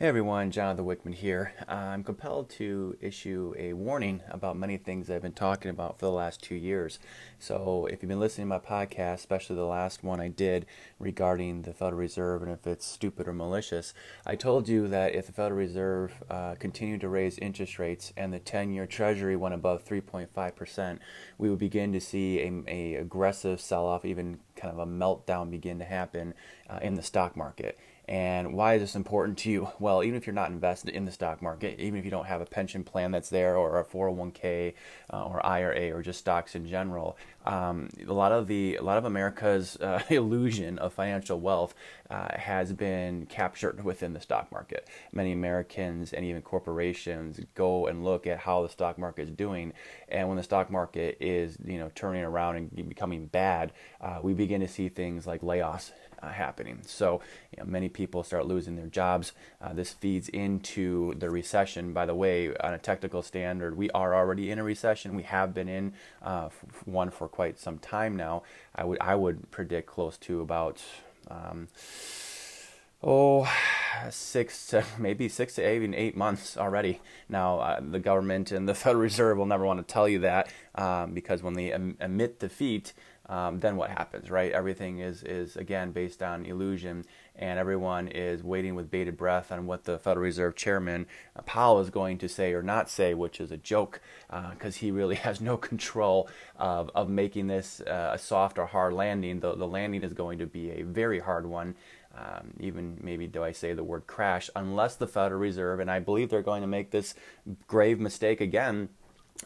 Hey everyone, Jonathan Wichmann here. Uh, I'm compelled to issue a warning about many things I've been talking about for the last two years. So, if you've been listening to my podcast, especially the last one I did regarding the Federal Reserve and if it's stupid or malicious, I told you that if the Federal Reserve uh, continued to raise interest rates and the 10 year Treasury went above 3.5%, we would begin to see a, a aggressive sell off, even kind of a meltdown begin to happen uh, in the stock market. And why is this important to you? Well, even if you're not invested in the stock market, even if you don't have a pension plan that's there or a 401k uh, or IRA or just stocks in general, um, a lot of the a lot of America's uh, illusion of financial wealth uh, has been captured within the stock market. Many Americans and even corporations go and look at how the stock market is doing, and when the stock market is you know turning around and becoming bad, uh, we begin to see things like layoffs uh, happening. So you know, many people start losing their jobs. Uh, this feeds into the recession. By the way, on a technical standard, we are already in a recession. We have been in uh, f- one for quite some time now. I would I would predict close to about. Um, oh, six to maybe six to even eight months already. Now, uh, the government and the Federal Reserve will never want to tell you that um, because when they em- emit defeat, um, then what happens, right? Everything is, is again based on illusion, and everyone is waiting with bated breath on what the Federal Reserve Chairman uh, Powell is going to say or not say, which is a joke because uh, he really has no control of, of making this uh, a soft or hard landing. The, the landing is going to be a very hard one. Um, even maybe do I say the word crash, unless the Federal Reserve, and I believe they're going to make this grave mistake again.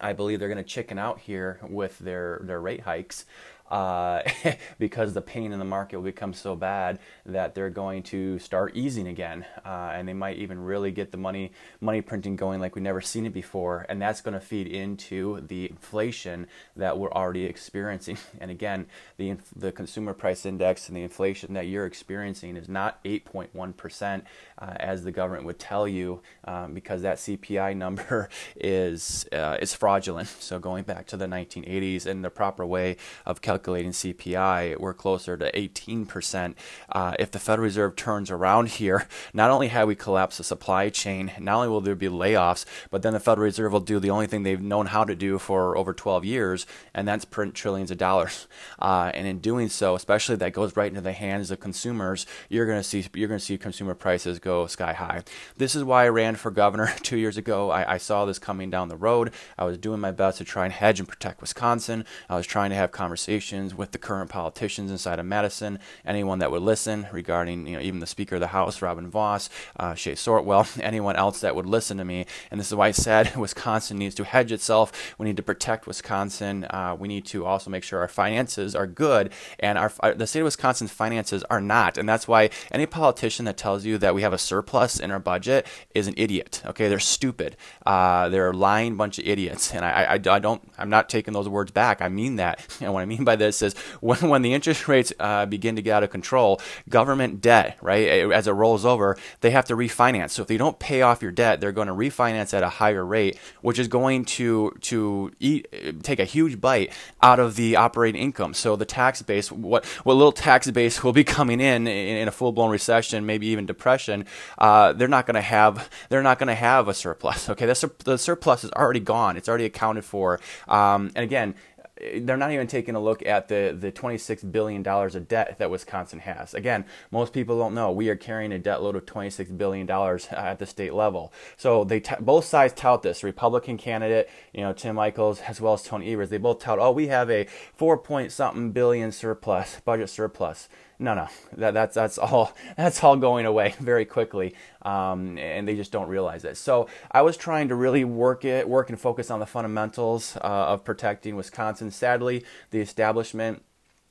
I believe they're going to chicken out here with their, their rate hikes uh, because the pain in the market will become so bad that they're going to start easing again, uh, and they might even really get the money money printing going like we've never seen it before, and that's going to feed into the inflation that we're already experiencing. And again, the the consumer price index and the inflation that you're experiencing is not 8.1 percent uh, as the government would tell you, um, because that CPI number is uh, is fraudulent. So going back to the 1980s and the proper way of calculating calculating CPI, we're closer to 18%. Uh, if the Federal Reserve turns around here, not only have we collapsed the supply chain, not only will there be layoffs, but then the Federal Reserve will do the only thing they've known how to do for over 12 years, and that's print trillions of dollars. Uh, and in doing so, especially that goes right into the hands of consumers, you're going to see you're going to see consumer prices go sky high. This is why I ran for governor two years ago. I, I saw this coming down the road. I was doing my best to try and hedge and protect Wisconsin. I was trying to have conversations conversations with the current politicians inside of Madison, anyone that would listen regarding, you know, even the Speaker of the House, Robin Vos, uh, Shae Sortwell, anyone else that would listen to me. And this is why I said Wisconsin needs to hedge itself. We need to protect Wisconsin. Uh, we need to also make sure our finances are good, and our, our the state of Wisconsin's finances are not. And that's why any politician that tells you that we have a surplus in our budget is an idiot. Okay, they're stupid. Uh, they're a lying bunch of idiots. And I, I, I don't. I'm not taking those words back. I mean that. And what I mean by by this is when, when the interest rates uh, begin to get out of control, government debt, right, as it rolls over, they have to refinance. So if they don't pay off your debt, they're going to refinance at a higher rate, which is going to to eat take a huge bite out of the operating income. So the tax base, what what little tax base will be coming in in, in a full blown recession, maybe even depression, uh, they're not going to have they're not going to have a surplus. Okay, the, the surplus is already gone. It's already accounted for. Um, and again, they're not even taking a look at the, the $26 billion of debt that Wisconsin has. Again, most people don't know we are carrying a debt load of $26 billion at the state level. So they t- both sides tout this. Republican candidate, you know, Tim Michels, as well as Tony Evers, they both tout, oh, we have a four point something billion surplus, budget surplus no, no, that, that's that's all that's all going away very quickly, um, and they just don't realize it. So I was trying to really work it, work and focus on the fundamentals uh, of protecting Wisconsin. Sadly, the establishment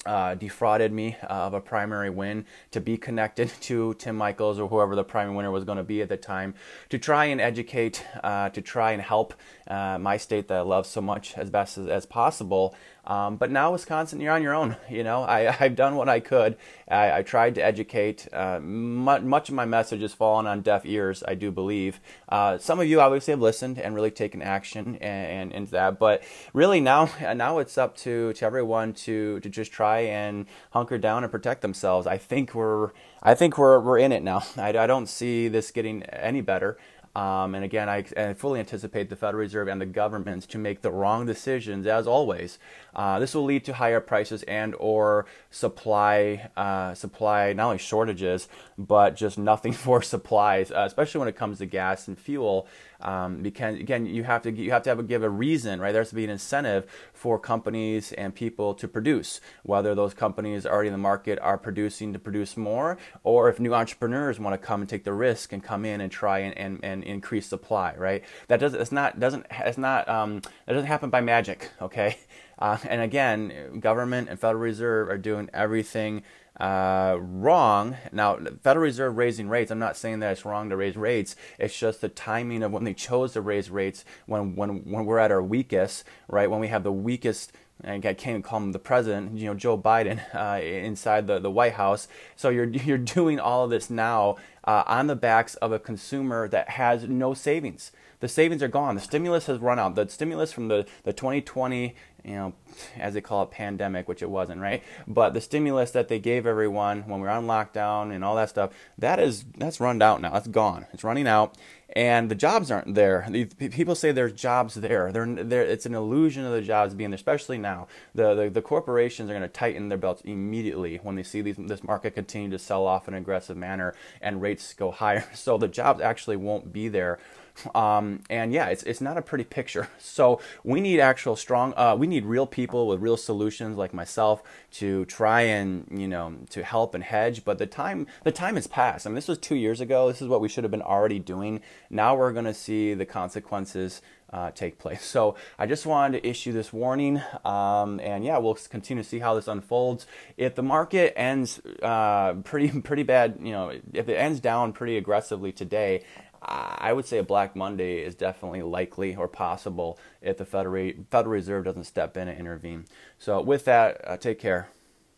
uh, defrauded me uh, of a primary win to be connected to Tim Michels or whoever the primary winner was going to be at the time to try and educate, uh, to try and help uh, my state that I love so much as best as, as possible Um, but now, Wisconsin, you're on your own. You know, I, have done what I could. I, I tried to educate. Uh, much, much, of my message has fallen on deaf ears, I do believe. Uh, some of you obviously have listened and really taken action and, and that. But really now, now it's up to, to everyone to, to just try and hunker down and protect themselves. I think we're I think we're we're in it now. I, I don't see this getting any better. Um, and again, I, I, fully anticipate the Federal Reserve and the governments to make the wrong decisions, as always. Uh, this will lead to higher prices and or supply uh, supply not only shortages, but just nothing for supplies, uh, especially when it comes to gas and fuel. Um, because again, you have to you have to have a, give a reason, right? There has to be an incentive for companies and people to produce, whether those companies already in the market are producing to produce more, or if new entrepreneurs want to come and take the risk and come in and try and, and, and increase supply, right? That doesn't it's not doesn't it's not um, that doesn't happen by magic, okay? Uh, and again, government and Federal Reserve are doing everything uh, wrong. Now, Federal Reserve raising rates, I'm not saying that it's wrong to raise rates. It's just the timing of when they chose to raise rates when, when, when we're at our weakest, right? When we have the weakest and I can't even call him the president, you know, Joe Biden uh, inside the, the White House. So you're you're doing all of this now uh, on the backs of a consumer that has no savings. The savings are gone. The stimulus has run out. The stimulus from the, the 2020 you know, as they call it, pandemic, which it wasn't, right? But the stimulus that they gave everyone when we were on lockdown and all that stuff, that is that's run out now. That's gone. It's running out, and the jobs aren't there. People say there's jobs there. They're, they're, it's an illusion of the jobs being there, especially now. The, the, the corporations are going to tighten their belts immediately when they see these, this market continue to sell off in an aggressive manner and rates go higher. So the jobs actually won't be there um, and yeah, it's it's not a pretty picture. So we need actual strong. Uh, we need real people with real solutions like myself to try and you know to help and hedge. But the time the time has passed. I mean, this was two years ago. This is what we should have been already doing. Now we're going to see the consequences uh, take place. So I just wanted to issue this warning, um, and yeah, we'll continue to see how this unfolds. If the market ends uh, pretty pretty bad, you know, if it ends down pretty aggressively today, I would say a Black Monday is definitely likely or possible if the Federal Reserve doesn't step in and intervene. So, with that, uh, take care.